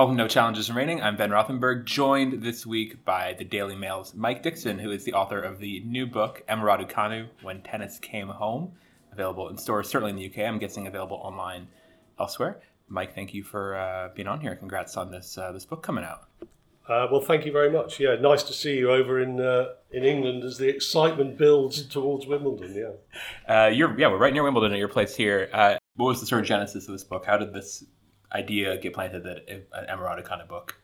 Welcome to No Challenges Remaining. I'm Ben Rothenberg, joined this week by the Daily Mail's Mike Dixon, who is the author of the new book, Emma Raducanu, When Tennis Came Home, available in stores, certainly in the UK. I'm guessing available online elsewhere. Mike, thank you for uh, being on here. Congrats on this uh, this book coming out. Uh, well, thank you very much. Yeah, nice to see you over in uh, in England as the excitement builds towards Wimbledon. Yeah, uh, you're yeah, we're right near Wimbledon at your place here. Uh, what was the sort of genesis of this book? How did this idea get planted that an Emma Raducanu kind of book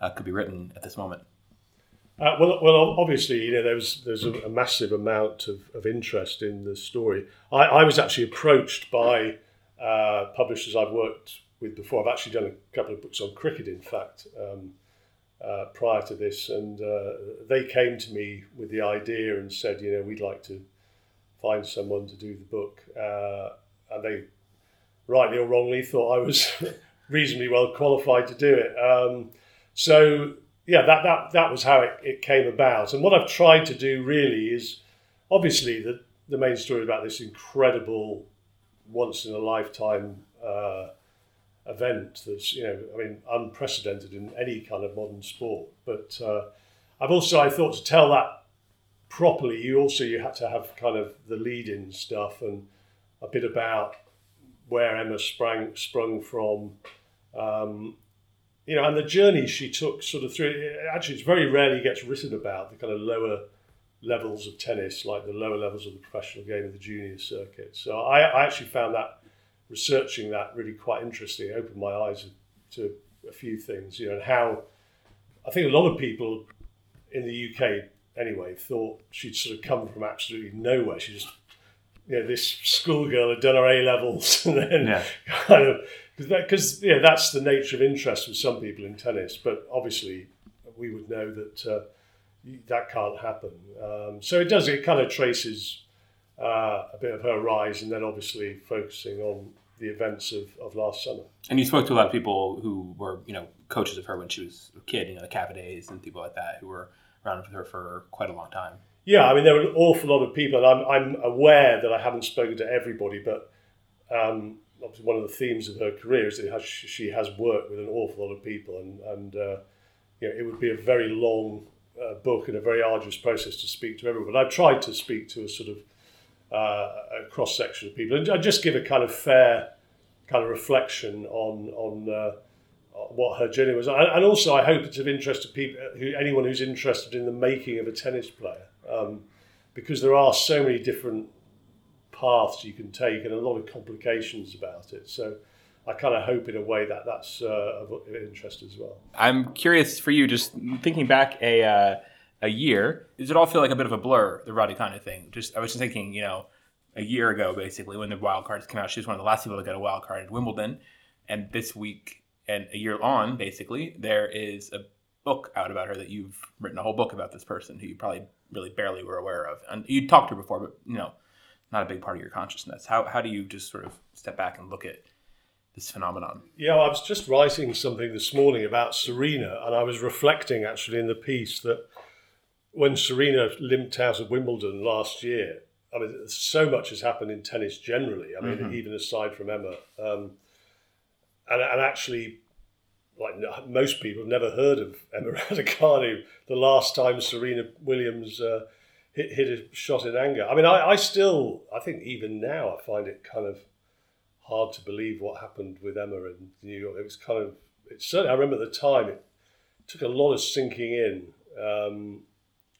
uh, could be written at this moment? Uh, well, well, obviously, you know, there was there's a, a massive amount of, of interest in the story. I, I was actually approached by uh, publishers I've worked with before. I've actually done a couple of books on cricket, in fact, um, uh, prior to this, and uh, they came to me with the idea and said, you know, we'd like to find someone to do the book, uh, and they rightly or wrongly thought I was reasonably well qualified to do it. Um, so yeah, that, that, that was how it, it came about. And what I've tried to do really is obviously the, the main story about this incredible, once in a lifetime uh, event that's, you know, I mean, unprecedented in any kind of modern sport. But uh, I've also, I thought to tell that properly, you also, you had to have kind of the lead in stuff and a bit about where Emma sprang, sprung from, um, you know, and the journey she took sort of through. Actually, it's very rarely gets written about the kind of lower levels of tennis, like the lower levels of the professional game of the junior circuit. So I, I actually found that researching that really quite interesting. It opened my eyes to a few things, you know, and how I think a lot of people in the UK anyway thought she'd sort of come from absolutely nowhere. She just, you know, this schoolgirl had done her A levels and then yeah. kind of because yeah, that's the nature of interest with some people in tennis. But obviously, we would know that uh, that can't happen. Um, so it does. It kind of traces uh, a bit of her rise, and then obviously focusing on the events of, of last summer. And you spoke to a lot of people who were, you know, coaches of her when she was a kid, you know, the Cavadeys and people like that, who were around with her for quite a long time. Yeah, I mean, there were an awful lot of people, and I'm, I'm aware that I haven't spoken to everybody, but um, obviously one of the themes of her career is that she has worked with an awful lot of people, and and uh, you know it would be a very long uh, book and a very arduous process to speak to everyone. But I've tried to speak to a sort of uh, a cross section of people, and I just give a kind of fair kind of reflection on on uh, what her journey was, and also I hope it's of interest to people, who anyone who's interested in the making of a tennis player, um, because there are so many different paths you can take and a lot of complications about it. So I kind of hope in a way that that's uh, of interest as well. I'm curious for you, just thinking back a uh, a year, does it all feel like a bit of a blur, the Roddy kind of thing? Just I was just thinking, you know, a year ago, basically, when the wild cards came out, she was one of the last people to get a wild card at Wimbledon, and this week and a year on, basically, there is a book out about her that you've written a whole book about this person who you probably really barely were aware of, and you talked to her before, but you know not a big part of your consciousness. How how do you just sort of step back and look at this phenomenon? Yeah, I was just writing something this morning about Serena, and I was reflecting actually in the piece that when Serena limped out of Wimbledon last year, I mean, so much has happened in tennis generally. I mean, mm-hmm. even aside from Emma, um, and, and actually, like most people, have never heard of Emma Raducanu. The last time Serena Williams uh, hit, hit a shot in anger. I mean, I, I still, I think even now, I find it kind of hard to believe what happened with Emma in New York. It was kind of, it certainly, I remember at the time, it took a lot of sinking in. Um,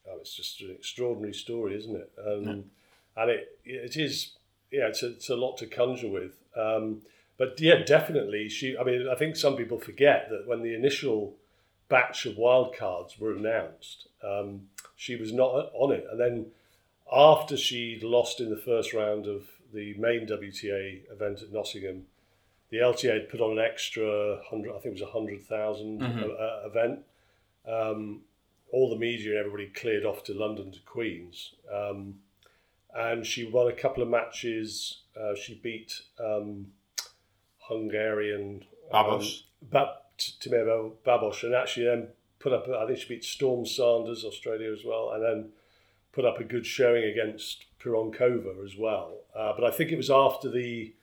oh, it's just an extraordinary story, isn't it? Um, yeah. And it, it is, yeah, it's a, it's a lot to conjure with. Um, but yeah, definitely, she. I mean, I think some people forget that when the initial batch of wildcards were announced, um, she was not on it. And then after she'd lost in the first round of the main WTA event at Nottingham, the LTA had put on an extra hundred. I think it was a hundred thousand mm-hmm. uh, event. Um, all the media and everybody cleared off to London to Queens, um, and she won a couple of matches. Uh, she beat um, Hungarian Babos, um, ba- Babos, and actually then put up, I think she beat Storm Sanders, Australia as well, and then put up a good showing against Pironkova as well. Uh, but I think it was after the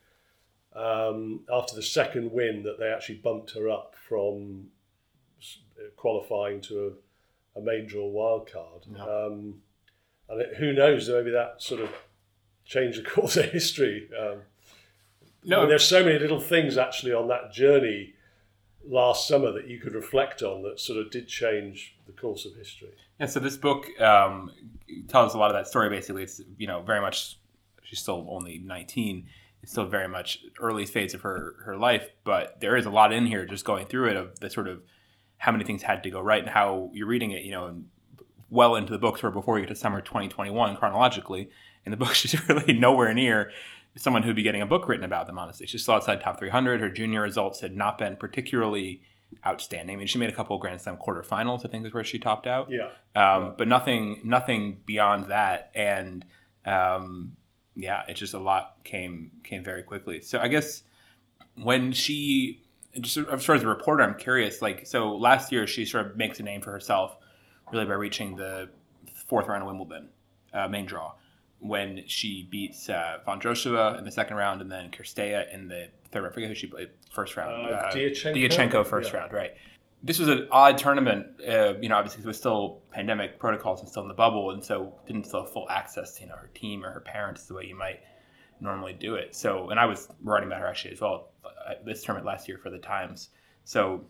um, after the second win that they actually bumped her up from qualifying to a, a main draw wild card. Yeah. Um, and it, who knows, maybe that sort of changed the course of history. Um, No. I mean, there's so many little things actually on that journey last summer that you could reflect on that sort of did change the course of history. Yeah, so this book um, tells a lot of that story. Basically, it's you know very much. She's still only nineteen. It's still very much early phase of her her life, but there is a lot in here just going through it of the sort of how many things had to go right and how you're reading it. You know, well into the book, sort of before you get to summer 2021 chronologically. In the book, she's really nowhere near someone who'd be getting a book written about them. Honestly, she's still outside top 300. Her junior results had not been particularly outstanding. I mean, she made a couple of Grand Slam quarterfinals. I think is where she topped out Yeah. um, but nothing nothing beyond that and um, yeah it just a lot came came very quickly so i guess when she just sort of as a reporter i'm curious like so last year she sort of makes a name for herself really by reaching the fourth round of wimbledon uh, main draw when she beats uh, Vondroušová in the second round and then Cirstea in the third round. I forget who she played first round. Uh, Diachenko? Diachenko first Yeah. round, right this was an odd tournament. Uh, you know, obviously it was still pandemic protocols and still in the bubble, and so didn't still have full access to you know her team or her parents the way you might normally do it. So, and I was writing about her actually as well uh, this tournament last year for the Times. So,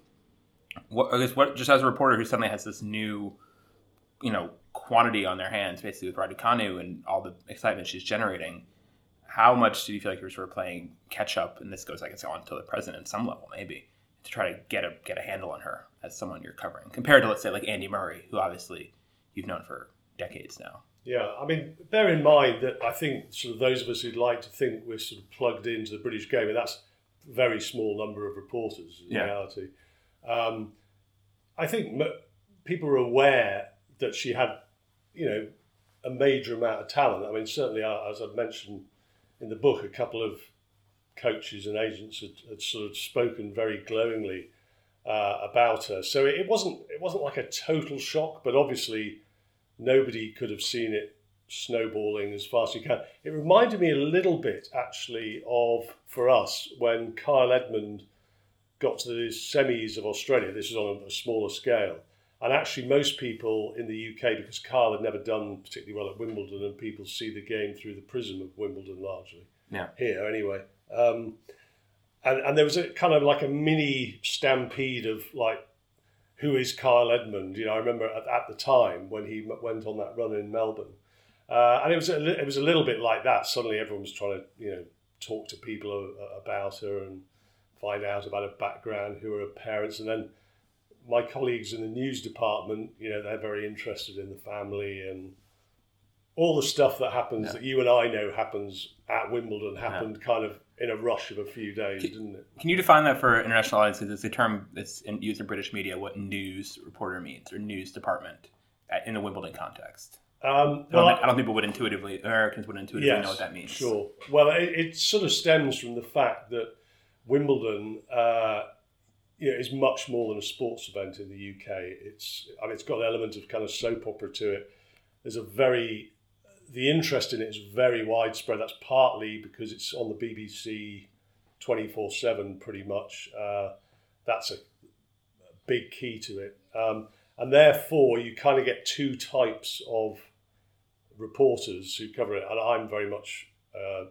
what I guess what just as a reporter who suddenly has this new, you know, quantity on their hands, basically with Raducanu and all the excitement she's generating. How much do you feel like you're sort of playing catch up? And this goes, I guess, on to the present at some level, maybe to try to get a get a handle on her as someone you're covering, compared to let's say like Andy Murray, who obviously you've known for decades now. Yeah, I mean, bear in mind that I think sort of those of us who'd like to think we're sort of plugged into the British game, and that's a very small number of reporters in Yeah. reality. Um, I think m- people are aware that she had, you know, a major amount of talent. I mean, certainly, uh, as I've mentioned in the book, a couple of coaches and agents had, had sort of spoken very glowingly uh, about her. So it, it wasn't it wasn't like a total shock, but obviously nobody could have seen it snowballing as fast as you can. It reminded me a little bit actually of for us when Kyle Edmund got to the semis of Australia. This is on a, a smaller scale. And actually, most people in the UK, because Kyle had never done particularly well at Wimbledon, and people see the game through the prism of Wimbledon largely Yeah. here anyway. Um, and, and there was a kind of like a mini stampede of like, who is Kyle Edmund? You know, I remember at, at the time when he m- went on that run in Melbourne, uh, and it was a, it was a little bit like that. Suddenly, everyone was trying to you know talk to people a- about her and find out about her background, who are her parents, and then my colleagues in the news department, you know, they're very interested in the family and all the stuff that happens Yeah. that you and I know happens at Wimbledon happened kind of in a rush of a few days, didn't it? Can you define that for international audiences? It's a term that's in, used in British media. What news reporter means or news department in the Wimbledon context. Um, I don't, well, think, I don't think people would intuitively Americans would intuitively yes, know what that means. Sure. Well, it, it sort of stems from the fact that Wimbledon, uh, you know, is much more than a sports event in the UK. It's, I mean, it's got an element of kind of soap opera to it. There's a very, the interest in it is very widespread. That's partly because it's on the BBC 24 7 pretty much. Uh, that's a, a big key to it. Um, and therefore, you kind of get two types of reporters who cover it. And I'm very much uh,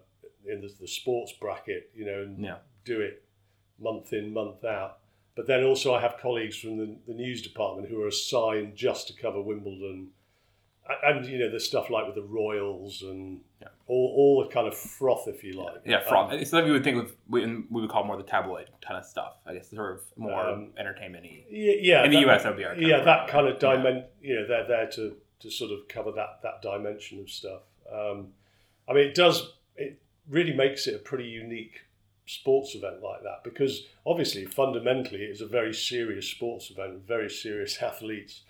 in the, the sports bracket, you know, and Yeah. do it month in, month out. But then also, I have colleagues from the, the news department who are assigned just to cover Wimbledon. And, you know, there's stuff like with the Royals and Yeah. all, all the kind of froth, if you like. Yeah, fraud. Um, it's something you would think of we, we would call more the tabloid kind of stuff. I guess sort of more Um, entertainment-y. yeah, yeah, In the that- US, that would be our yeah, that kind of Yeah. dimension. You know, they're there to to sort of cover that that dimension of stuff. Um, I mean, it does. It really makes it a pretty unique sports event like that because obviously, fundamentally, it's a very serious sports event, very serious athletes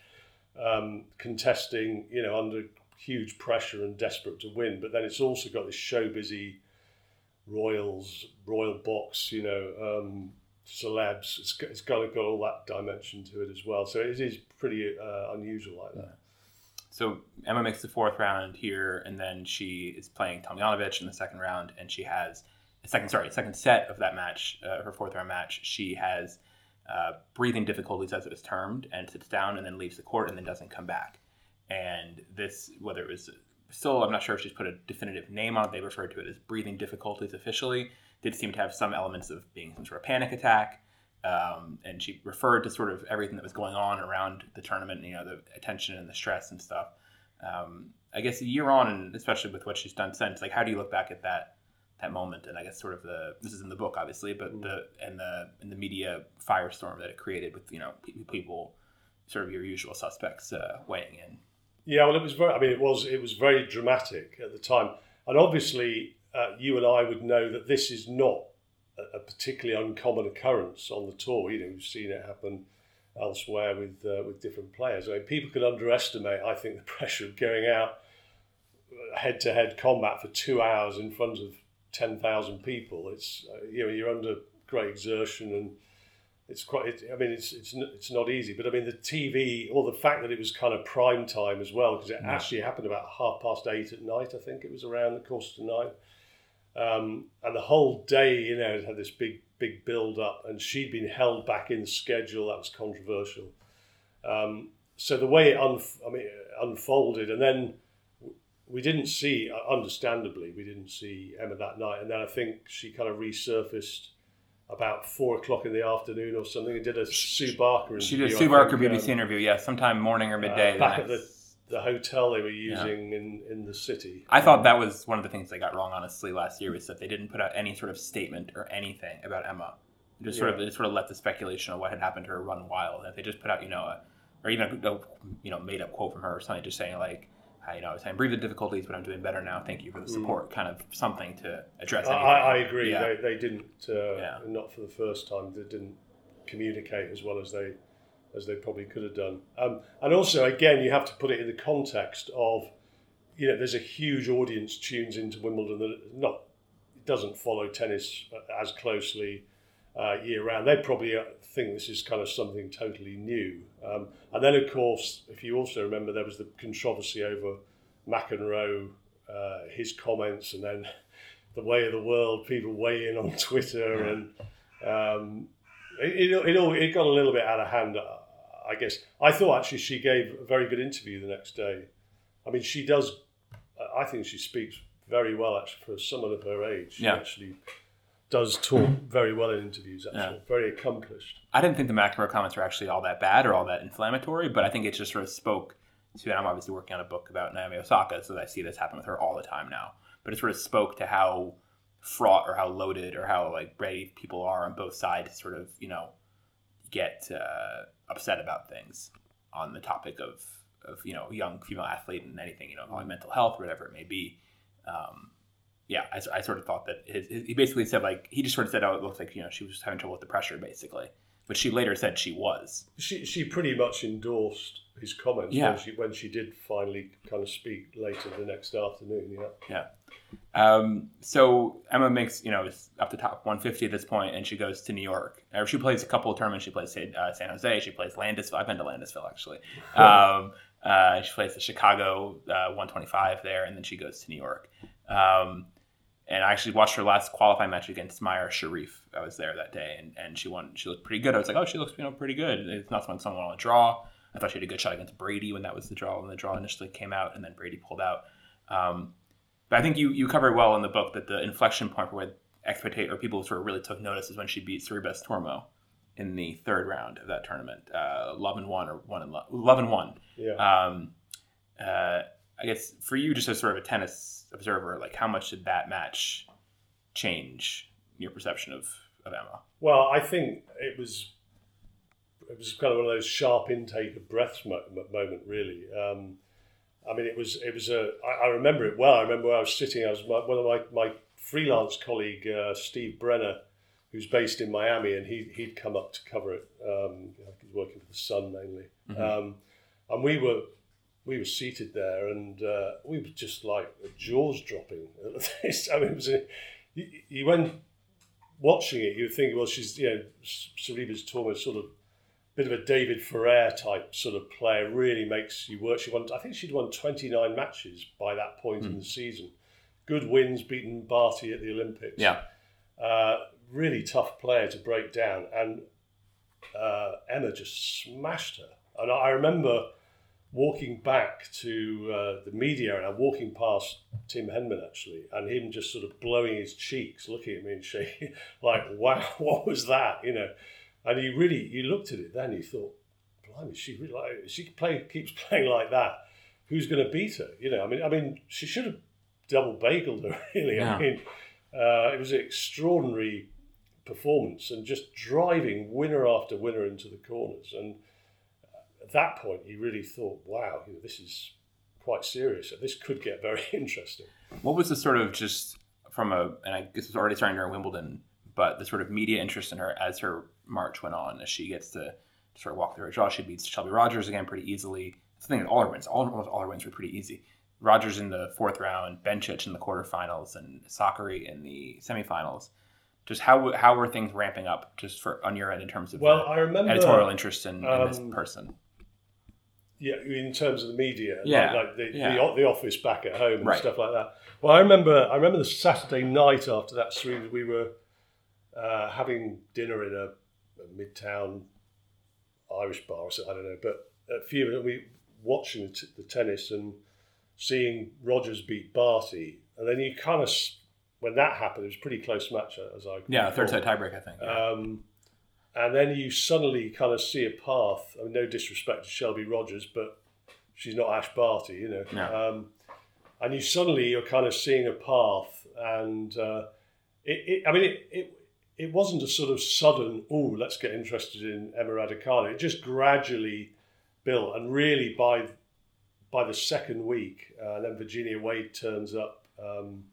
um, contesting. You know, under huge pressure and desperate to win. But then it's also got this show busy royals, royal box. You know. Um, celebs. It's it's got, got all that dimension to it as well. So it is pretty uh, unusual like that. So Emma makes the fourth round here, and then she is playing Tomljanovic in the second round, and she has second, sorry, second set of that match, uh, her fourth round match. She has uh, breathing difficulties, as it was termed, and sits down and then leaves the court and then doesn't come back. And this, whether it was still, I'm not sure if she's put a definitive name on it. They referred to it as breathing difficulties officially. Did seem to have some elements of being some sort of panic attack. Um, and she referred to sort of everything that was going on around the tournament, you know, the attention and the stress and stuff. Um, I guess a year on, and especially with what she's done since, like, how do you look back at that that moment? And I guess sort of the this is in the book, obviously, but mm. the and the and the media firestorm that it created with you know people, sort of your usual suspects uh, weighing in. Yeah, well, it was very. I mean, it was it was very dramatic at the time, and obviously, uh, you and I would know that this is not a, a particularly uncommon occurrence on the tour. You know, we've seen it happen elsewhere with uh, with different players. I mean, people can underestimate, I think, the pressure of going out head to head combat for two hours in front of ten thousand people. It's uh, you know you're under great exertion and it's quite. It, I mean, it's it's it's not easy, but I mean the TV or the fact that it was kind of prime time as well because it yeah. actually happened about half past eight at night. I think it was around the course of the night. Um, and the whole day, you know, it had this big, big build up, and she'd been held back in schedule. That was controversial. Um, so the way it unf- I mean, unfolded, and then we didn't see, uh, understandably, we didn't see Emma that night. And then I think she kind of resurfaced about four o'clock in the afternoon or something and did a Sue Barker interview. She did a Sue Barker BBC um, interview, yeah, sometime morning or midday. Uh, back at the the hotel they were using yeah. in, in the city. I thought that was one of the things they got wrong, honestly, last year was that they didn't put out any sort of statement or anything about Emma. Just sort yeah. of sort of let the speculation of what had happened to her run wild. If they just put out, you know, a, or even a you know made up quote from her or something, just saying like, you know, I was having breathing difficulties, but I'm doing better now. Thank you for the mm. support. Mm. Kind of something to address. I, I, agree. Yeah. They, they didn't, uh, not for the first time, they didn't communicate as well as they as they probably could have done. Um, and also, again, you have to put it in the context of, you know, there's a huge audience tunes into Wimbledon that not doesn't follow tennis as closely uh, year round. They probably uh, think this is kind of something totally new. Um, and then, of course, if you also remember, there was the controversy over McEnroe, uh, his comments, and then the way of the world, people weigh in on Twitter, and um, it, it, it, all, it got a little bit out of hand. I guess I thought actually she gave a very good interview the next day. I mean, she does. I think she speaks very well actually for someone of her age. She yeah. actually does talk very well in interviews. Actually, yeah. very accomplished. I didn't think the McEnroe comments were actually all that bad or all that inflammatory, but I think it just sort of spoke to. And I'm obviously working on a book about Naomi Osaka, so I see this happen with her all the time now. But it sort of spoke to how fraught or how loaded or how like ready people are on both sides to sort of you know get uh, upset about things on the topic of, of you know young female athlete and anything you know mental health or whatever it may be. Um, yeah, I, I, sort of thought that his, his, he basically said like he just sort of said oh it looks like you know she was having trouble with the pressure basically, but she later said she was. She she pretty much endorsed his comments yeah. when she when she did finally kind of speak later the next afternoon. Yeah. Yeah. Um, so Emma makes you know up to top 150 at this point, and she goes to New York. Or she plays a couple of tournaments. She plays uh, San Jose. She plays Landisville. I've been to Landisville actually. Um, uh, she plays the Chicago uh, 125 there, and then she goes to New York. Um, and I actually watched her last qualifying match against Mayar Sherif. I was there that day, and, and she won. She looked pretty good. I was like, oh, she looks you know pretty good. It's not someone someone on a draw. I thought she had a good shot against Brady when that was the draw when the draw initially came out, and then Brady pulled out. Um, but I think you you cover well in the book that the inflection point where expectate or people sort of really took notice is when she beat Sorribes Tormo in the third round of that tournament, uh, love and one or one and love, love and one. Yeah. Um, uh, I guess for you, just as sort of a tennis observer, like how much did that match change your perception of, of Emma? Well, I think it was it was kind of one of those sharp intake of breaths moment, really. Um, I mean, it was it was a. I, I remember it well. I remember where I was sitting. I was my, one of my my freelance colleague uh, Steve Brenner, who's based in Miami, and he he'd come up to cover it. Um, he's working for the Sun mainly, mm-hmm. um, and we were we were seated there, and uh, we were just like jaws dropping at this. I mean, it was a, you, you went watching it, you were thinking, well, she's you know, Sorribes Tormo sort of bit of a David Ferrer type sort of player. Really makes you work. She won. I think she'd won 29 matches by that point mm. in hmm. the season. Good wins, beaten Barty at the Olympics. Yeah. Uh, really tough player to break down, and uh, Emma just smashed her. And I remember walking back to uh, the media and I'm walking past Tim Henman actually, and him just sort of blowing his cheeks, looking at me and shaking, like, wow, what was that? You know, and he really, you looked at it then, you thought, blimey, she really, like, she play, keeps playing like that. Who's going to beat her? You know, I mean, I mean, she should have double bageled her, really. Yeah. I mean, uh, it was an extraordinary performance and just driving winner after winner into the corners. And at that point, you really thought, wow, you know, this is quite serious. This could get very interesting. What was the sort of just from a, and I guess it was already starting during Wimbledon, but the sort of media interest in her as her march went on, as she gets to sort of walk through her draw. She beats Shelby Rogers again pretty easily. It's the thing with all her wins, all, almost all her wins were pretty easy. Rogers in the fourth round, Bencic in the quarterfinals, and Sakkari in the semifinals. Just how how were things ramping up just for on your end in terms of Well, I remember editorial interest in, in this um, person? Yeah, in terms of the media, Yeah, like, like the, yeah. the, the office back at home and Right. stuff like that. Well, I remember, I remember the Saturday night after that series, we were uh, having dinner in a, a midtown Irish bar, something, I don't know, but a few we watching the, t- the tennis and seeing Rogers beat Barty, and then you kind of when that happened, it was pretty close match uh, as I Yeah, third set tiebreak, I think. Yeah. Um, and then you suddenly kind of see a path. I mean, no disrespect to Shelby Rogers, but she's not Ash Barty, you know. No. Um, and you suddenly you're kind of seeing a path, and uh, it, it. I mean, it, it. It wasn't a sort of sudden, oh, let's get interested in Emma Raducanu. It just gradually built, and really by by the second week, uh, then Virginia Wade turns up. Um,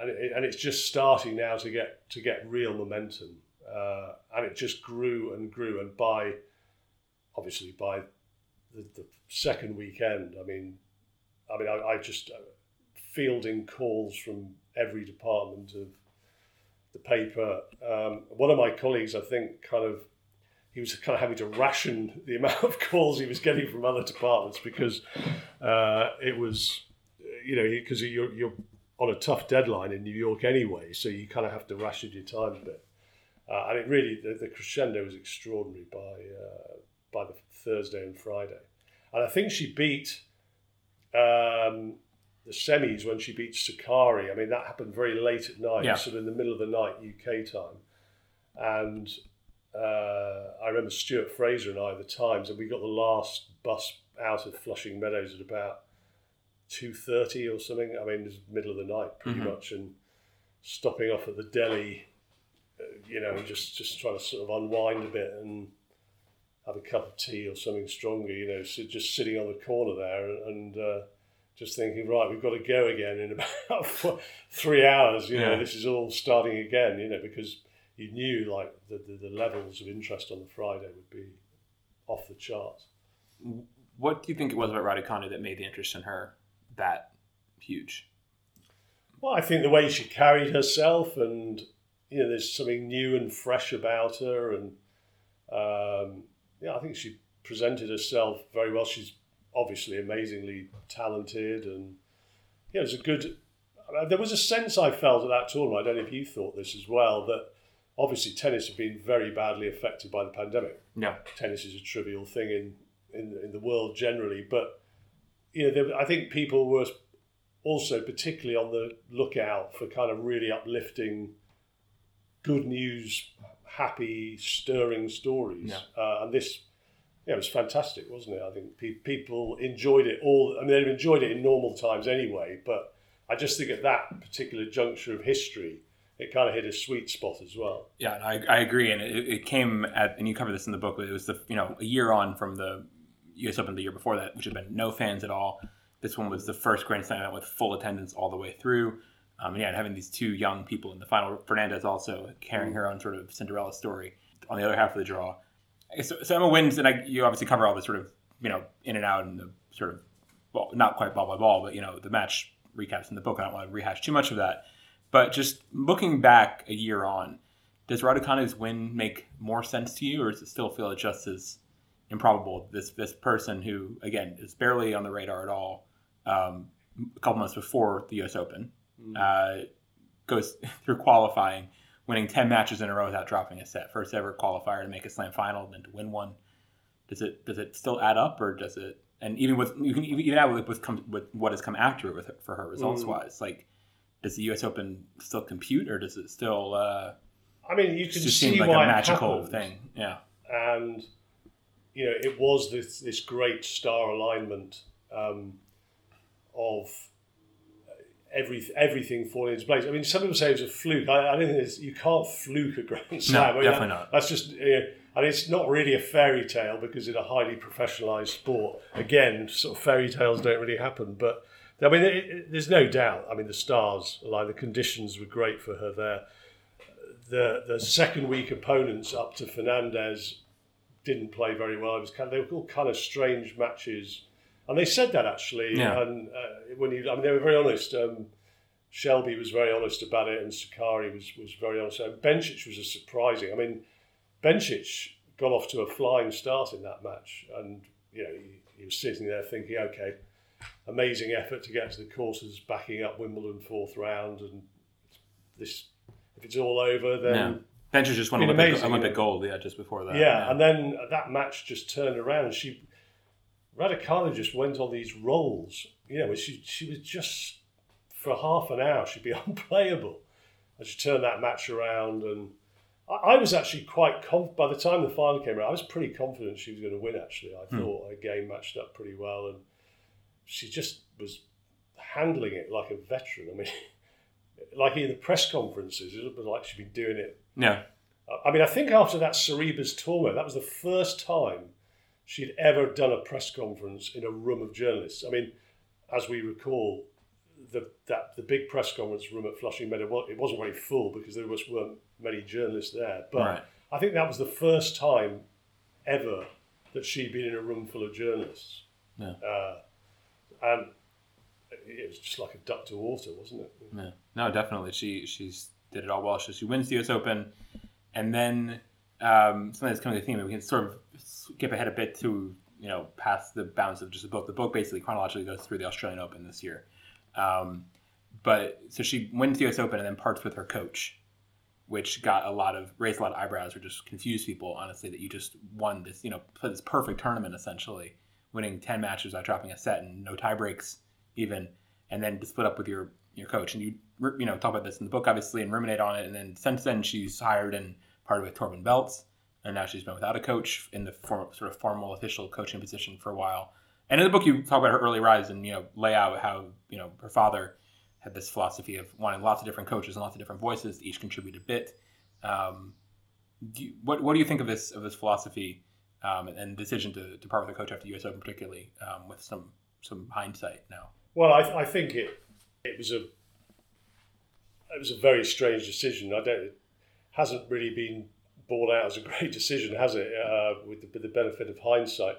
and, it, and it's just starting now to get to get real momentum, uh, and it just grew and grew, and by obviously by the, the second weekend, I mean, I mean, I, I just uh, fielding calls from every department of the paper. Um, one of my colleagues, I think, kind of he was kind of having to ration the amount of calls he was getting from other departments because uh, it was, you know, because you're, you're on a tough deadline in New York anyway, so you kind of have to ration your time a bit. Uh, and it really, the, the crescendo was extraordinary by uh, by the Thursday and Friday. And I think she beat um, the semis when she beat Sakkari. I mean, that happened very late at night, Yeah. sort of in the middle of the night UK time. And uh, I remember Stuart Fraser and I the times, and we got the last bus out of Flushing Meadows at about two thirty or something. I mean, it was middle of the night pretty Mhm. much, and stopping off at the deli, you know, just just trying to sort of unwind a bit and have a cup of tea or something stronger. You know, so just sitting on the corner there and. uh, just thinking, right, we've got to go again in about four, three hours. You know, Yeah. this is all starting again. You know, because you knew like the, the, the levels of interest on the Friday would be off the charts. what do you think it was about Raducanu that made the interest in her that huge? Well, I think the way she carried herself, and you know, there's something new and fresh about her, and um, yeah, I think she presented herself very well. She's obviously amazingly talented, and yeah, it was a good. uh, There was a sense I felt at that tournament. I don't know if you thought this as well. That obviously tennis had been very badly affected by the pandemic. Yeah. tennis is a trivial thing in, in, in the world generally, but you know, there, I think people were also particularly on the lookout for kind of really uplifting, good news, happy, stirring stories. Yeah. Uh, and this, yeah, it was fantastic, wasn't it? I think pe- people enjoyed it all. I mean, they've enjoyed it in normal times anyway, but I just think at that particular juncture of history, it kind of hit a sweet spot as well. Yeah, I, I agree, and it, it came at, and you cover this in the book. But it was the you know a year on from the U.S. Open the year before that, which had been no fans at all. This one was the first Grand Slam event with full attendance all the way through. Um, and yeah, and having these two young people in the final, Fernandez also carrying her own sort of Cinderella story on the other half of the draw. So, so Emma wins, and I, you obviously cover all the sort of you know in and out and the sort of well, not quite ball by ball, but you know the match recaps in the book. I don't want to rehash too much of that. But just looking back a year on, does Raducanu's win make more sense to you, or does it still feel just as improbable? This this person who again is barely on the radar at all, um, a couple months before the U.S. Open, uh, goes through qualifying, winning ten matches in a row without dropping a set. First ever qualifier to make a slam final, then to win one. Does it does it still add up, or does it? And even with you can even add with with, come, with what has come after it with for her results wise, like does the U.S. Open still compute, or does it still? Uh, I mean, you can just see like why a magical thing. Yeah, and you know it was this this great star alignment um, of every everything falling into place. I mean, some people say it was a fluke. I, I don't think it's, you can't fluke a Grand Slam. I mean, definitely that- not. That's just. Uh, and it's not really a fairy tale because it's a highly professionalized sport, again, sort of fairy tales don't really happen. But I mean, it, it, there's no doubt. I mean, the stars, like the conditions were great for her there. The the second week opponents up to Fernandez didn't play very well. It was kind of, they were all kind of strange matches, and they said that actually. Yeah. And uh, when you, I mean, they were very honest. Um, Shelby was very honest about it, and Sakkari was was very honest. And Bencic was a surprising. I mean, Bencic got off to a flying start in that match, and you know he, he was sitting there thinking, okay, amazing effort to get to the courses, backing up Wimbledon fourth round, and this if it's all over, then. yeah. Bench just won Olympic, amazing, Olympic gold. Yeah, just before that. Yeah, and then that match just turned around. and She, Raducanu just went on these rolls. You know, she she was just for half an hour she'd be unplayable, and she turned that match around. And I, I was actually quite confident. by the time the final came around, I was pretty confident she was going to win. Actually, I Hmm. thought her game matched up pretty well, and she just was handling it like a veteran. I mean. Like in the press conferences, it was like she'd been doing it yeah, I mean, I think after that Sorribes tournament, that was the first time she'd ever done a press conference in a room of journalists. I mean, as we recall, the that the big press conference room at Flushing Meadow, well, it wasn't very full because there was, weren't many journalists there. But Right. I think that was the first time ever that she'd been in a room full of journalists. Yeah. Uh, and it was just like a duck to water, wasn't it? Yeah. No, definitely. She she's did it all well. She, she wins the U.S. Open, and then um, something that's kind of the theme. We can sort of skip ahead a bit to you know past the bounds of just the book. The book basically chronologically goes through the Australian Open this year. Um, but so she wins the U.S. Open and then parts with her coach, which got a lot of raised a lot of eyebrows or just confused people. Honestly, that you just won this you know this perfect tournament essentially, winning ten matches without dropping a set and no tie breaks even, and then to split up with your your coach. And you you know talk about this in the book obviously and ruminate on it. And then since then she's hired and with Torben Beltz, and now she's been without a coach in the form, sort of formal official coaching position for a while. And in the book, you talk about her early rise and you know lay out how you know her father had this philosophy of wanting lots of different coaches and lots of different voices to each contribute a bit. Um, you, what what do you think of this of this philosophy um, and, decision to, to part with a coach after U.S. Open, particularly um, with some some hindsight now? Well, I, I think it it was a it was a very strange decision. I don't hasn't really been brought out as a great decision, has it? Uh, with, the, with the benefit of hindsight,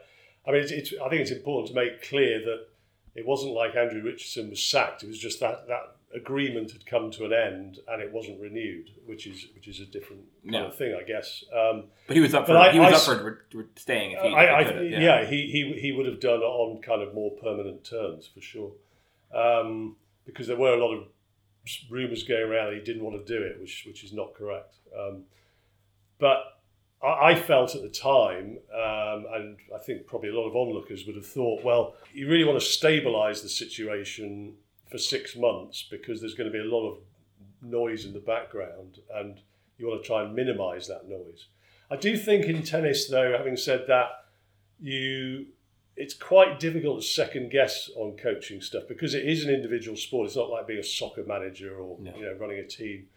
I mean, it's, it's, I think it's important to make clear that it wasn't like Andrew Richardson was sacked. It was just that that agreement had come to an end and it wasn't renewed, which is which is a different kind Yeah. of thing, I guess. Um, But he was up for I- he was I up for re- re- staying if he, if I, he could, yeah, he, he he would have done it on kind of more permanent terms for sure, um, because there were a lot of rumours going around that he didn't want to do it, which which is not correct. Um, but I, I felt at the time, um, and I think probably a lot of onlookers would have thought, well, you really want to stabilise the situation for six months because there's going to be a lot of noise in the background, and you want to try and minimise that noise. I do think in tennis, though, having said that, you it's quite difficult to second guess on coaching stuff because it is an individual sport. It's not like being a soccer manager or No. you know running a team.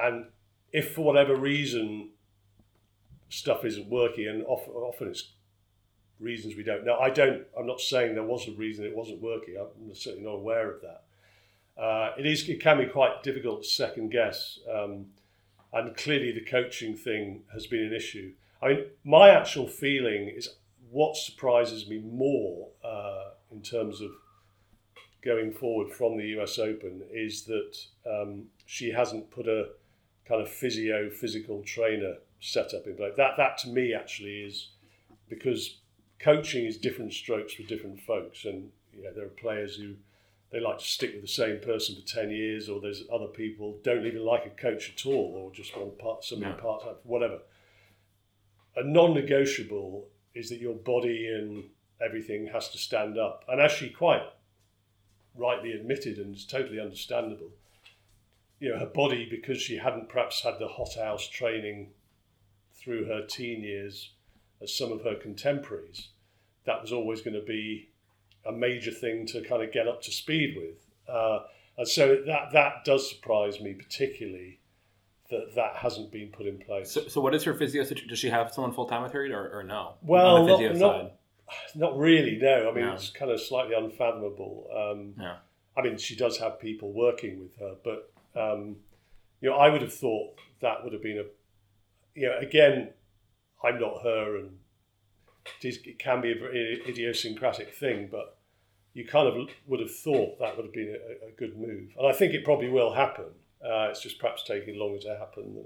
And if for whatever reason stuff isn't working, and often, often it's reasons we don't know. I don't. I'm not saying there was a reason it wasn't working. I'm certainly not aware of that. Uh, it is. It can be quite difficult to second guess. Um, and clearly the coaching thing has been an issue. I mean, my actual feeling is what surprises me more uh, in terms of going forward from the US Open is that um, she hasn't put a kind of physio physical trainer setup in place. That that to me actually is because coaching is different strokes for different folks, and you know there are players who they like to stick with the same person for 10 years, or there's other people don't even like a coach at all, or just want part, somebody Yeah. part time, whatever. A non negotiable is that your body and everything has to stand up. And actually quite rightly admitted, and it's totally understandable, you know, her body, because she hadn't perhaps had the hot house training through her teen years as some of her contemporaries, that was always going to be a major thing to kind of get up to speed with. Uh, and so that that does surprise me particularly that that hasn't been put in place. So, so what is her physio situation? Does she have someone full time with her or, or no? Well, not- not-. Not really, no. I mean, No. it's kind of slightly unfathomable. Um, Yeah. I mean, she does have people working with her, but um, you know, I would have thought that would have been a, you know, again, I'm not her, and it, is, it can be a very idiosyncratic thing, but you kind of would have thought that would have been a, a good move, and I think it probably will happen. Uh, it's just perhaps taking longer to happen than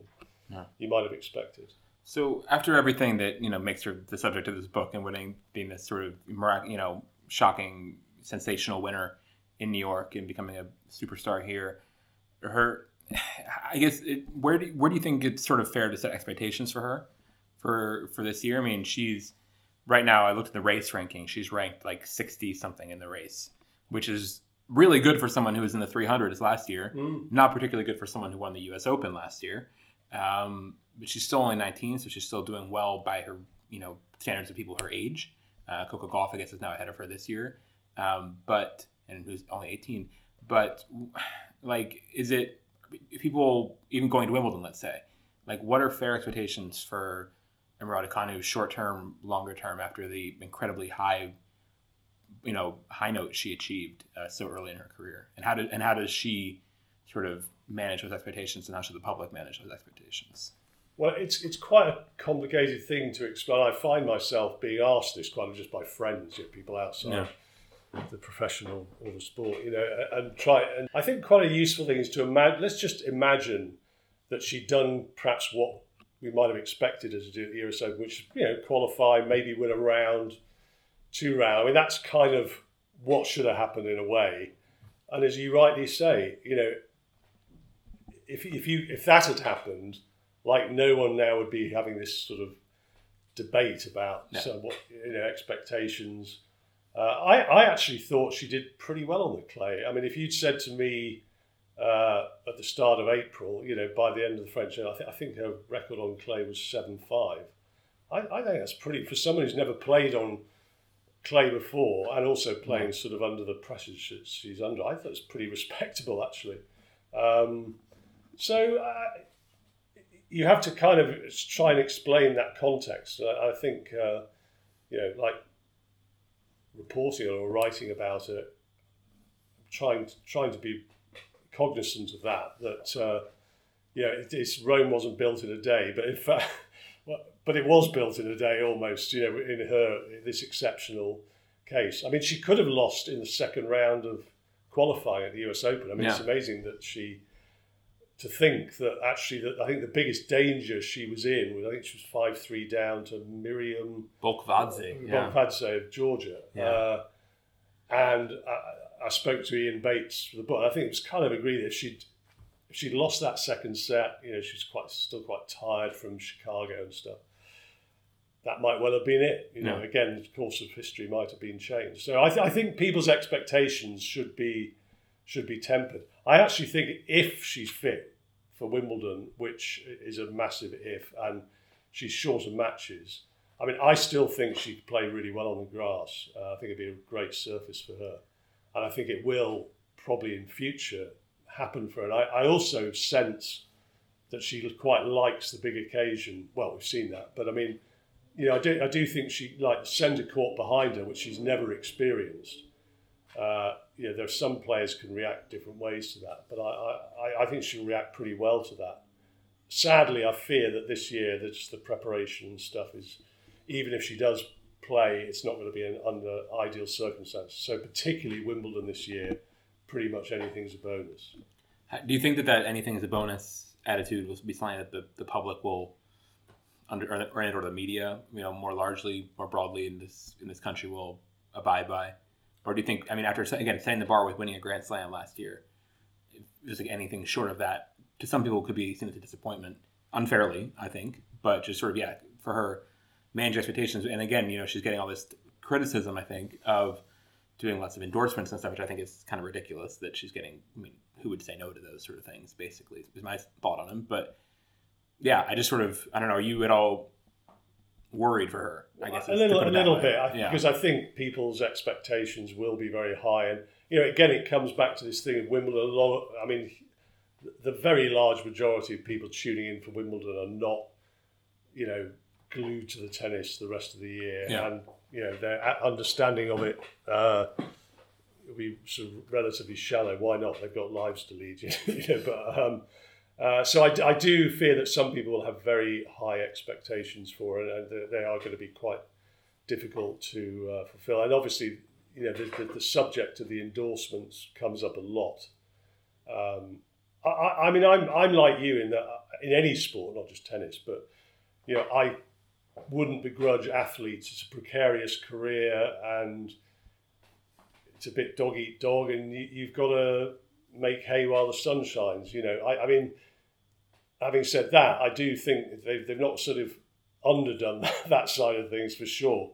Yeah. you might have expected. So after everything that you know makes her the subject of this book and winning, being this sort of mirac- you know shocking, sensational winner in New York and becoming a superstar here, her, I guess, it, where do where do you think it's sort of fair to set expectations for her for for this year? I mean, she's right now. I looked at the race ranking. She's ranked like sixty something in the race, which is really good for someone who was in the 300s last year. Not particularly good for someone who won the U.S. Open last year. Um, but she's still only 19, so she's still doing well by her, you know, standards of people her age. Uh, Coco Gauff, I guess, is now ahead of her this year, um, but and who's only 18. But like, is it people even going to Wimbledon? Let's say, like, what are fair expectations for Emma Raducanu, short term, longer term, after the incredibly high, you know, high note she achieved uh, so early in her career, and how did and how does she sort of manage those expectations, and how should the public manage those expectations? Well, it's it's quite a complicated thing to explain. I find myself being asked this quite just by friends, you know, people outside the professional or the sport, you know, and try. And I think quite a useful thing is to imagine. Let's just imagine that she'd done perhaps what we might have expected her to do at the US Open, which you know, qualify, maybe win a round, two round. I mean, that's kind of what should have happened in a way. And as you rightly say, you know, if if you if that had happened like no one now would be having this sort of debate about Yeah. so what you know expectations. Uh, I I actually thought she did pretty well on the clay. I mean, if you'd said to me uh, at the start of April, you know, by the end of the French, I, th- I think her record on clay was seven five. I, I think that's pretty for someone who's never played on clay before and also playing sort of under the pressure she- she's under. I thought it was pretty respectable actually. Um, so uh, you have to kind of try and explain that context. I, I think, uh, you know, like reporting or writing about it, trying trying to be cognizant of that. That uh, you know, it, it's Rome wasn't built in a day, but in fact, well, but it was built in a day almost. You know, in her in this exceptional case. I mean, she could have lost in the second round of qualifying at the U.S. Open. I mean, it's amazing that she to think that actually that I think the biggest danger she was in was I think she was five three down to Miriam Bolkvadze, yeah. Bonfadze of Georgia. Yeah. Uh, and I, I spoke to Ian Bates for the book. I think it was kind of agreed that if she'd if she'd lost that second set, you know, she's quite still quite tired from Chicago and stuff. That might well have been it. You know, Yeah. again, the course of history might have been changed. So I, th- I think people's expectations should be should be tempered. I actually think if she's fit for Wimbledon, which is a massive if, and she's short of matches, I mean, I still think she could play really well on the grass. Uh, I think it'd be a great surface for her. And I think it will probably in future happen for her. And I, I also sense that she quite likes the big occasion. Well, we've seen that. But I mean, you know, I do, I do think she, like, the centre court behind her, which she's never experienced. Uh, you know, there are some players can react different ways to that, but I, I, I think she'll react pretty well to that. Sadly, I fear that this year, that just the preparation stuff is, even if she does play, it's not going to be under ideal circumstances. So, particularly Wimbledon this year, pretty much anything's a bonus. Do you think that, that anything is a bonus attitude will be something that the, the public will under or, or, or the media, you know, more largely, more broadly in this in this country will abide by, or do you think? I mean, after again setting the bar with winning a Grand Slam last year, just like anything short of that, to some people could be seen as a disappointment, unfairly, I think. But just sort of yeah, for her manage expectations, and again, you know, she's getting all this criticism, I think, of doing lots of endorsements and stuff, which I think is kind of ridiculous that she's getting. I mean, who would say no to those sort of things? Basically, is my thought on them. But yeah, I just sort of I don't know. Are you at all worried for her? I guess a little, a little bit, yeah. because I think people's expectations will be very high, and you know, again, it comes back to this thing of Wimbledon. A lot, I mean, the very large majority of people tuning in for Wimbledon are not, you know, glued to the tennis the rest of the year, yeah. and you know their understanding of it uh, will be sort of relatively shallow. Why not? They've got lives to lead, you know. But um, uh, so I, I, do fear that some people will have very high expectations for it, and they are going to be quite difficult to uh, fulfil. And obviously, you know, the, the, the, subject of the endorsements comes up a lot. Um, I, I, mean, I'm I'm like you in that in any sport, not just tennis, but you know, I wouldn't begrudge athletes. It's a precarious career, and it's a bit dog eat dog, and you, have got to make hay while the sun shines. You know, I, I mean, having said that, I do think they've, they've not sort of underdone that side of things for sure.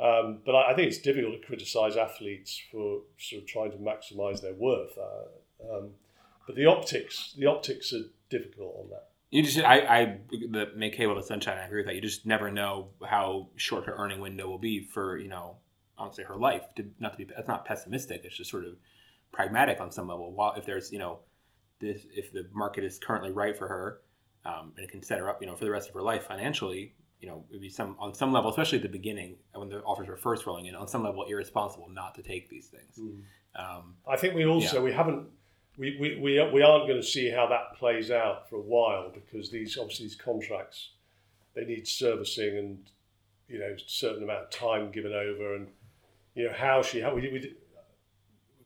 Um, but I, I, think it's difficult to criticise athletes for sort of trying to maximise their worth. Uh, um, but the optics, the optics are difficult on that. You just, I, I, the make hay while the sunshine. I agree with that. You just never know how short her earning window will be for, you know, honestly, her life. To, not to be, that's not pessimistic. It's just sort of pragmatic on some level. While if there's, you know, this, if the market is currently right for her, um, and it can set her up, you know, for the rest of her life financially, you know, it'd be some on some level, especially at the beginning when the offers were first rolling in, on some level irresponsible not to take these things. Mm. Um, I think we also yeah. we haven't we, we, we, we aren't going to see how that plays out for a while because these obviously these contracts they need servicing and you know a certain amount of time given over and you know how she how we, we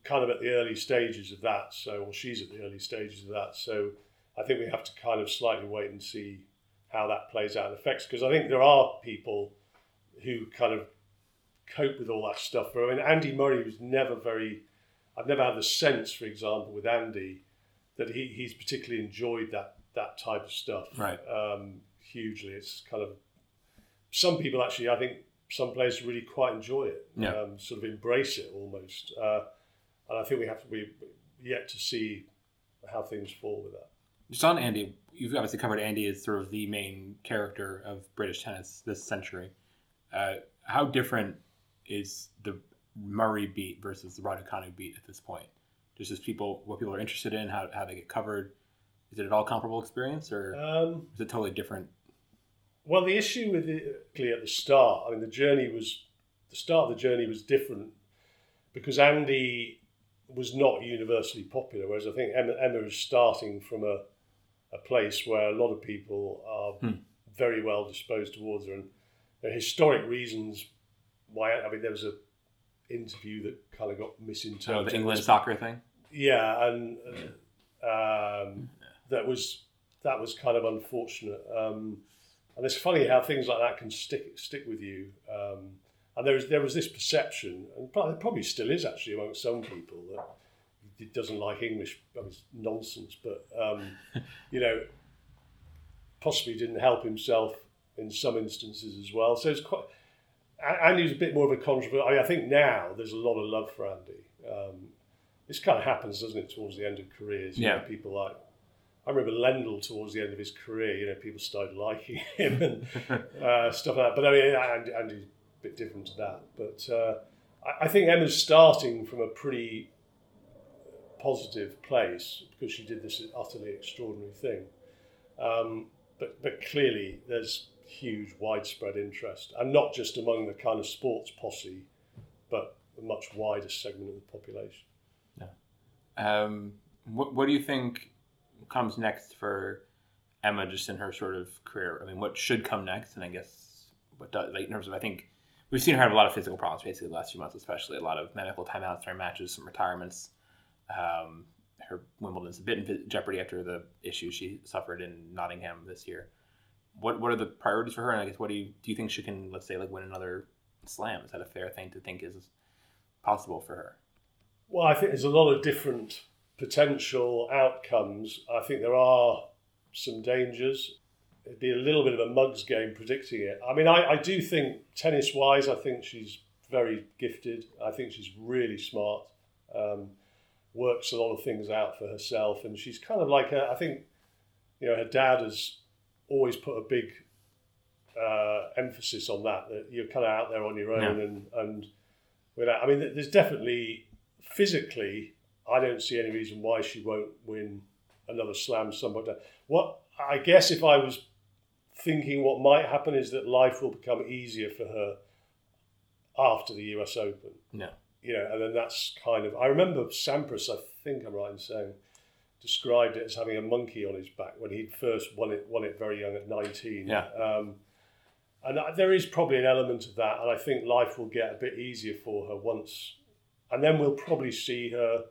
kind of at the early stages of that so or she's at the early stages of that so I think we have to kind of slightly wait and see how that plays out and affects because I think there are people who kind of cope with all that stuff. I mean, Andy Murray was never very. I've never had the sense, for example, with Andy, that he, he's particularly enjoyed that that type of stuff. Right. Um, hugely, it's kind of some people actually. I think some players really quite enjoy it. Yeah. Um, sort of embrace it almost. Uh, and I think we have to be yet to see how things fall with that. Just on Andy, you've obviously covered Andy as sort of the main character of British tennis this century. Uh, how different is the Murray beat versus the Raducanu beat at this point? Just as people, what people are interested in, how, how they get covered. Is it at all comparable experience, or um, is it totally different? Well, the issue with it at the start, I mean, the journey was the start of the journey was different because Andy was not universally popular, whereas I think Emma, Emma is starting from a a place where a lot of people are hmm. very well disposed towards her, and the historic reasons why. I mean, there was a interview that kind of got misinterpreted. Oh, the England soccer thing. Yeah, and uh, um, that was that was kind of unfortunate. Um, and it's funny how things like that can stick stick with you. Um, and there was there was this perception, and probably still is actually among some people that doesn't like English. I mean, nonsense, but um, you know, possibly didn't help himself in some instances as well. So it's quite. Andy's a bit more of a controversial. I, mean, I think now there's a lot of love for Andy. Um, this kind of happens, doesn't it, towards the end of careers? You yeah. Know, people like I remember Lendl towards the end of his career. You know, people started liking him and uh, stuff like that. But I mean, Andy, Andy's a bit different to that. But uh, I, I think Emma's starting from a pretty positive place because she did this utterly extraordinary thing. Um, but, but clearly, there's huge widespread interest, and not just among the kind of sports posse, but a much wider segment of the population. Yeah. Um, what, what do you think comes next for Emma, just in her sort of career? I mean, what should come next, and I guess what does like in terms of I think we've seen her have a lot of physical problems basically the last few months, especially a lot of medical timeouts during matches, some retirements. Um, her Wimbledon's a bit in jeopardy after the issue she suffered in Nottingham this year. What what are the priorities for her? And I guess what do you do you think she can let's say like win another slam? Is that a fair thing to think is possible for her? Well, I think there's a lot of different potential outcomes. I think there are some dangers. It'd be a little bit of a mugs game predicting it. I mean, I, I do think tennis wise, I think she's very gifted. I think she's really smart. Um, works a lot of things out for herself, and she's kind of like a, I think, you know, her dad has always put a big uh, emphasis on that that you're kind of out there on your own, Yeah. and and without. I mean, there's definitely physically, I don't see any reason why she won't win another slam somewhere. What I guess if I was thinking what might happen is that life will become easier for her after the US Open. No. You know, and then that's kind of I remember Sampras, I think I'm right in saying, described it as having a monkey on his back when he first won it won it very young at 19. Yeah. Um, and there is probably an element of that, and I think life will get a bit easier for her once, and then we'll probably see her,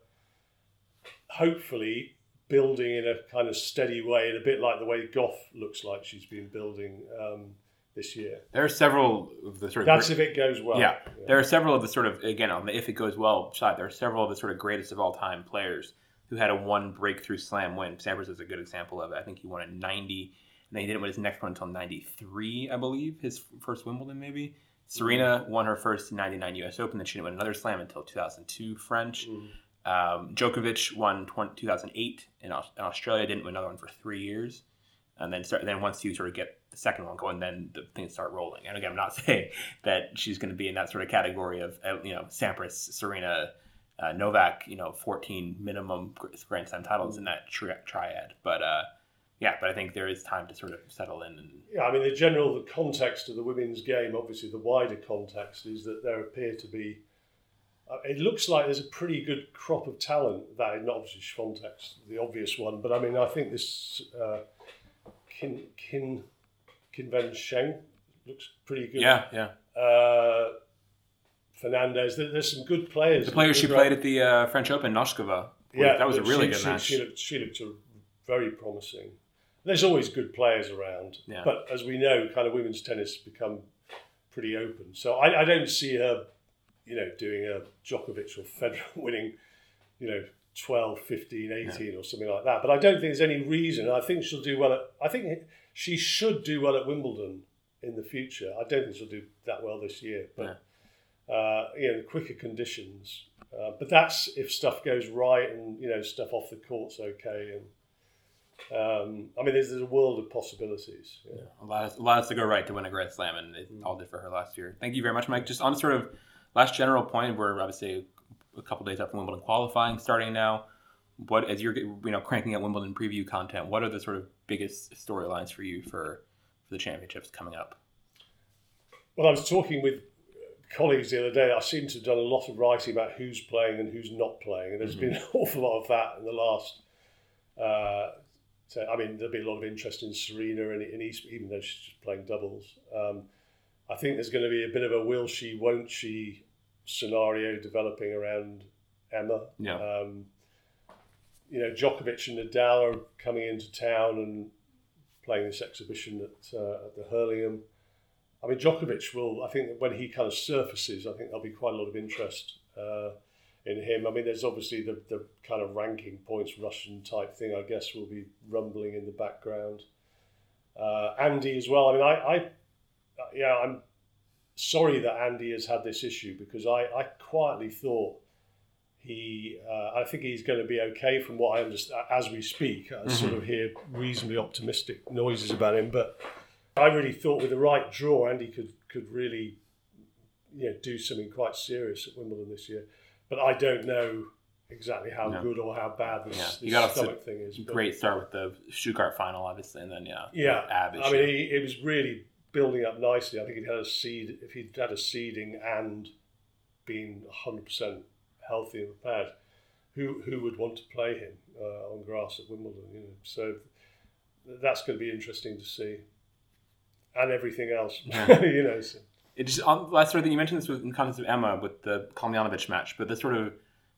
hopefully, building in a kind of steady way, and a bit like the way Gauff looks like she's been building um, this year. There are several of the sort of That's if it goes well. yeah, there are several of the sort of again on the if it goes well side. There are several of the sort of greatest of all time players who had a one breakthrough slam win. Sampras is a good example of it. I think he won at ninety, and then he didn't win his next one until ninety three, I believe, his first Wimbledon maybe. Serena won her first ninety nine U.S. Open, then she didn't win another slam until two thousand two French. Mm. Um, Djokovic won 20, 2008 in, in Australia, didn't win another one for three years. And then start, then once you sort of get the second one going, then the things start rolling. And again, I'm not saying that she's going to be in that sort of category of, uh, you know, Sampras, Serena, uh, Novak, you know, 14 minimum Grand Slam titles in that tri- triad. But uh, yeah, but I think there is time to sort of settle in. And Yeah, I mean, the general the context of the women's game, obviously, the wider context is that there appear to be. Uh, it looks like there's a pretty good crop of talent. That not obviously Swiatek's the obvious one, but I mean, I think this uh, Kin Kin Qinwen Zheng looks pretty good. yeah, yeah. Uh, Fernandez, there, there's some good players. The player she played at the uh, French Open, Noskova, yeah, that was a really she, good she, match. She looked, she looked very promising. There's always good players around, Yeah. but as we know, kind of women's tennis has become pretty open. So I, I don't see her, you know, doing a Djokovic or Federer winning, you know, 12, 15, 18 or something like that. But I don't think there's any reason. I think she'll do well at. I think she should do well at Wimbledon in the future. I don't think she'll do that well this year, but uh, you know, quicker conditions. Uh, but that's if stuff goes right and you know stuff off the court's okay. And um, I mean, there's, there's a world of possibilities. Yeah. a lot, has, a lot has to go right to win a Grand Slam, and it all did for her last year. Thank you very much, Mike. Just on sort of last general point, we're obviously a couple days after Wimbledon qualifying starting now. What as you're you know cranking out Wimbledon preview content, what are the sort of biggest storylines for you for for the championships coming up? Well, I was talking with colleagues the other day. I seem to have done a lot of writing about who's playing and who's not playing, and there's been an awful lot of that in the last. Uh, so, I mean, there'll be a lot of interest in Serena and in East, even though she's just playing doubles. Um, I think there's going to be a bit of a will she, won't she scenario developing around Emma. Yeah. Um, you know, Djokovic and Nadal are coming into town and playing this exhibition at, uh, at the Hurlingham. I mean, Djokovic will, I think, when he kind of surfaces, I think there'll be quite a lot of interest uh, in him. I mean, there's obviously the, the kind of ranking points, Russian type thing, I guess, will be rumbling in the background. Uh, Andy as well. I mean, I, I, yeah, I'm sorry that Andy has had this issue because I, I quietly thought he, uh, I think he's going to be okay from what I understand as we speak. I sort of hear reasonably optimistic noises about him, but I really thought with the right draw, Andy could could really, you know, do something quite serious at Wimbledon this year. But I don't know exactly how No. good or how bad this, Yeah, this you got stomach thing is. Great start with the Stuttgart final, obviously, and then yeah, Yeah, ab. I mean, he, it was really building up nicely. I think he'd had a seed. If he'd had a seeding and been hundred percent healthy and prepared, who who would want to play him uh, on grass at Wimbledon? You know, so that's going to be interesting to see, and everything else. You know, so. it just on last sort of thing you mentioned this was in context of Emma with the Tomljanovic match, but the sort of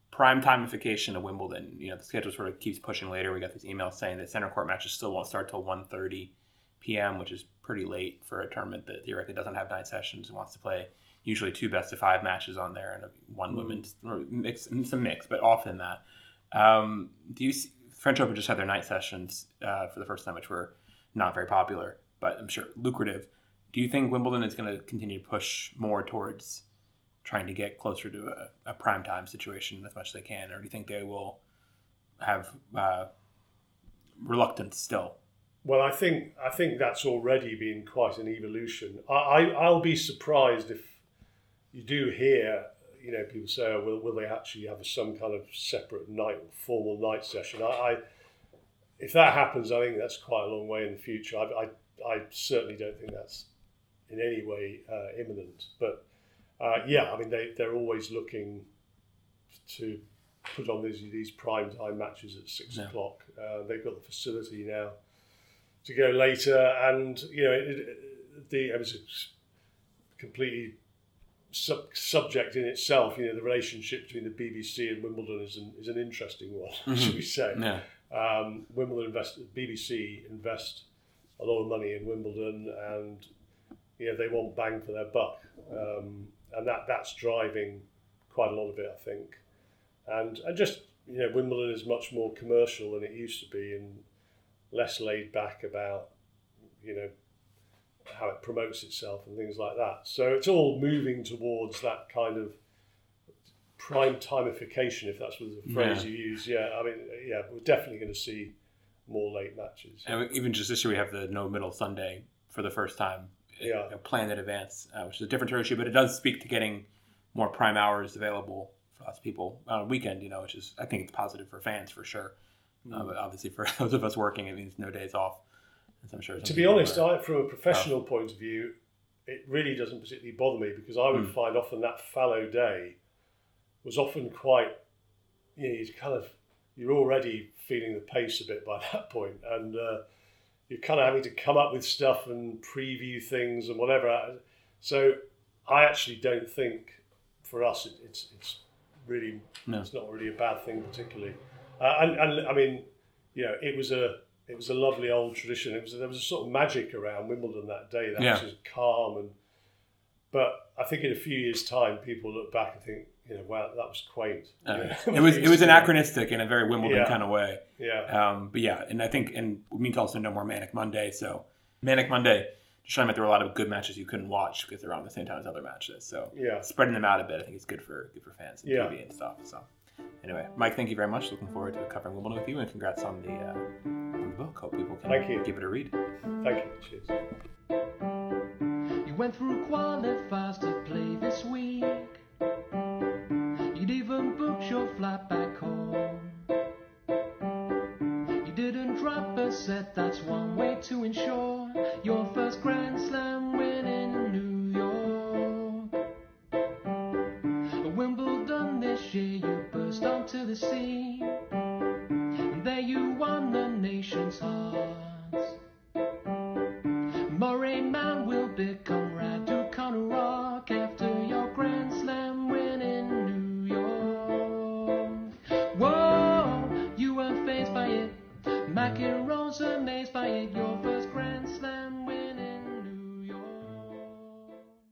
prime timeification of Wimbledon. You know, the schedule sort of keeps pushing later. We got this email saying that center court matches still won't start till 1.30 p.m., which is pretty late for a tournament that theoretically doesn't have night sessions and wants to play usually two best of five matches on there and one mm. women's or mix, some mix, but often that. Um, do you see, French Open just had their night sessions uh, for the first time, which were not very popular, but I'm sure lucrative. Do you think Wimbledon is going to continue to push more towards trying to get closer to a, a prime time situation as much as they can, or do you think they will have uh, reluctance still? Well, I think I think that's already been quite an evolution. I, I I'll be surprised if you do hear you know people say, oh, will will they actually have some kind of separate night formal night session? I, I if that happens, I think that's quite a long way in the future. I, I, I certainly don't think that's in any way uh, imminent. But uh, yeah, I mean, they, they're always looking to put on these, these prime time matches at six yeah. o'clock. Uh, they've got the facility now to go later, and you know, it, it, the it was a completely sub- subject in itself. You know, the relationship between the BBC and Wimbledon is an, is an interesting one, mm-hmm. should we say? Yeah. Um, Wimbledon invest, BBC invest a lot of money in Wimbledon, and you know they want bang for their buck, um, and that that's driving quite a lot of it, I think, and and just you know Wimbledon is much more commercial than it used to be, and less laid back about you know how it promotes itself and things like that. So it's all moving towards that kind of prime timeification, if that's the phrase yeah. you use. Yeah, I mean, yeah, we're definitely going to see more late matches. And even just this year, we have the no middle Sunday for the first time. Yeah, you know, planned in advance, uh, which is a different issue, but it does speak to getting more prime hours available for lots of people on a weekend. You know, which is I think it's positive for fans for sure. Mm. Uh, obviously, for those of us working, it means no days off. As I'm sure. To be honest, I, from a professional point of view, it really doesn't particularly bother me because I would mm. find often that fallow day was often quite, you know, you kind of, you're already feeling the pace a bit by that point, and uh, you're kind of having to come up with stuff and preview things and whatever. So I actually don't think for us it, it's it's really no. it's not really a bad thing particularly. Uh, and, and I mean, you know, it was a it was a lovely old tradition. It was there was a sort of magic around Wimbledon that day. That yeah. was calm and. But I think in a few years' time, people look back and think, you know, wow, that was quaint. Uh, it was it was anachronistic in a very Wimbledon yeah. kind of way. Yeah. Um, but yeah, and I think and we mean to also no more Manic Monday. So Manic Monday, just trying to there were a lot of good matches you couldn't watch because they're on the same time as other matches. So yeah, spreading them out a bit, I think is good for good for fans and yeah. TV and stuff. So anyway, Mike, thank you very much. Looking forward to covering Wimbledon with you, and congrats on the uh, on the book. Hope people can thank you. give it a read. Thank you. Cheers. You went through qualifiers to play this week your flight back home. You didn't drop a set, that's one way to ensure your first Grand Slam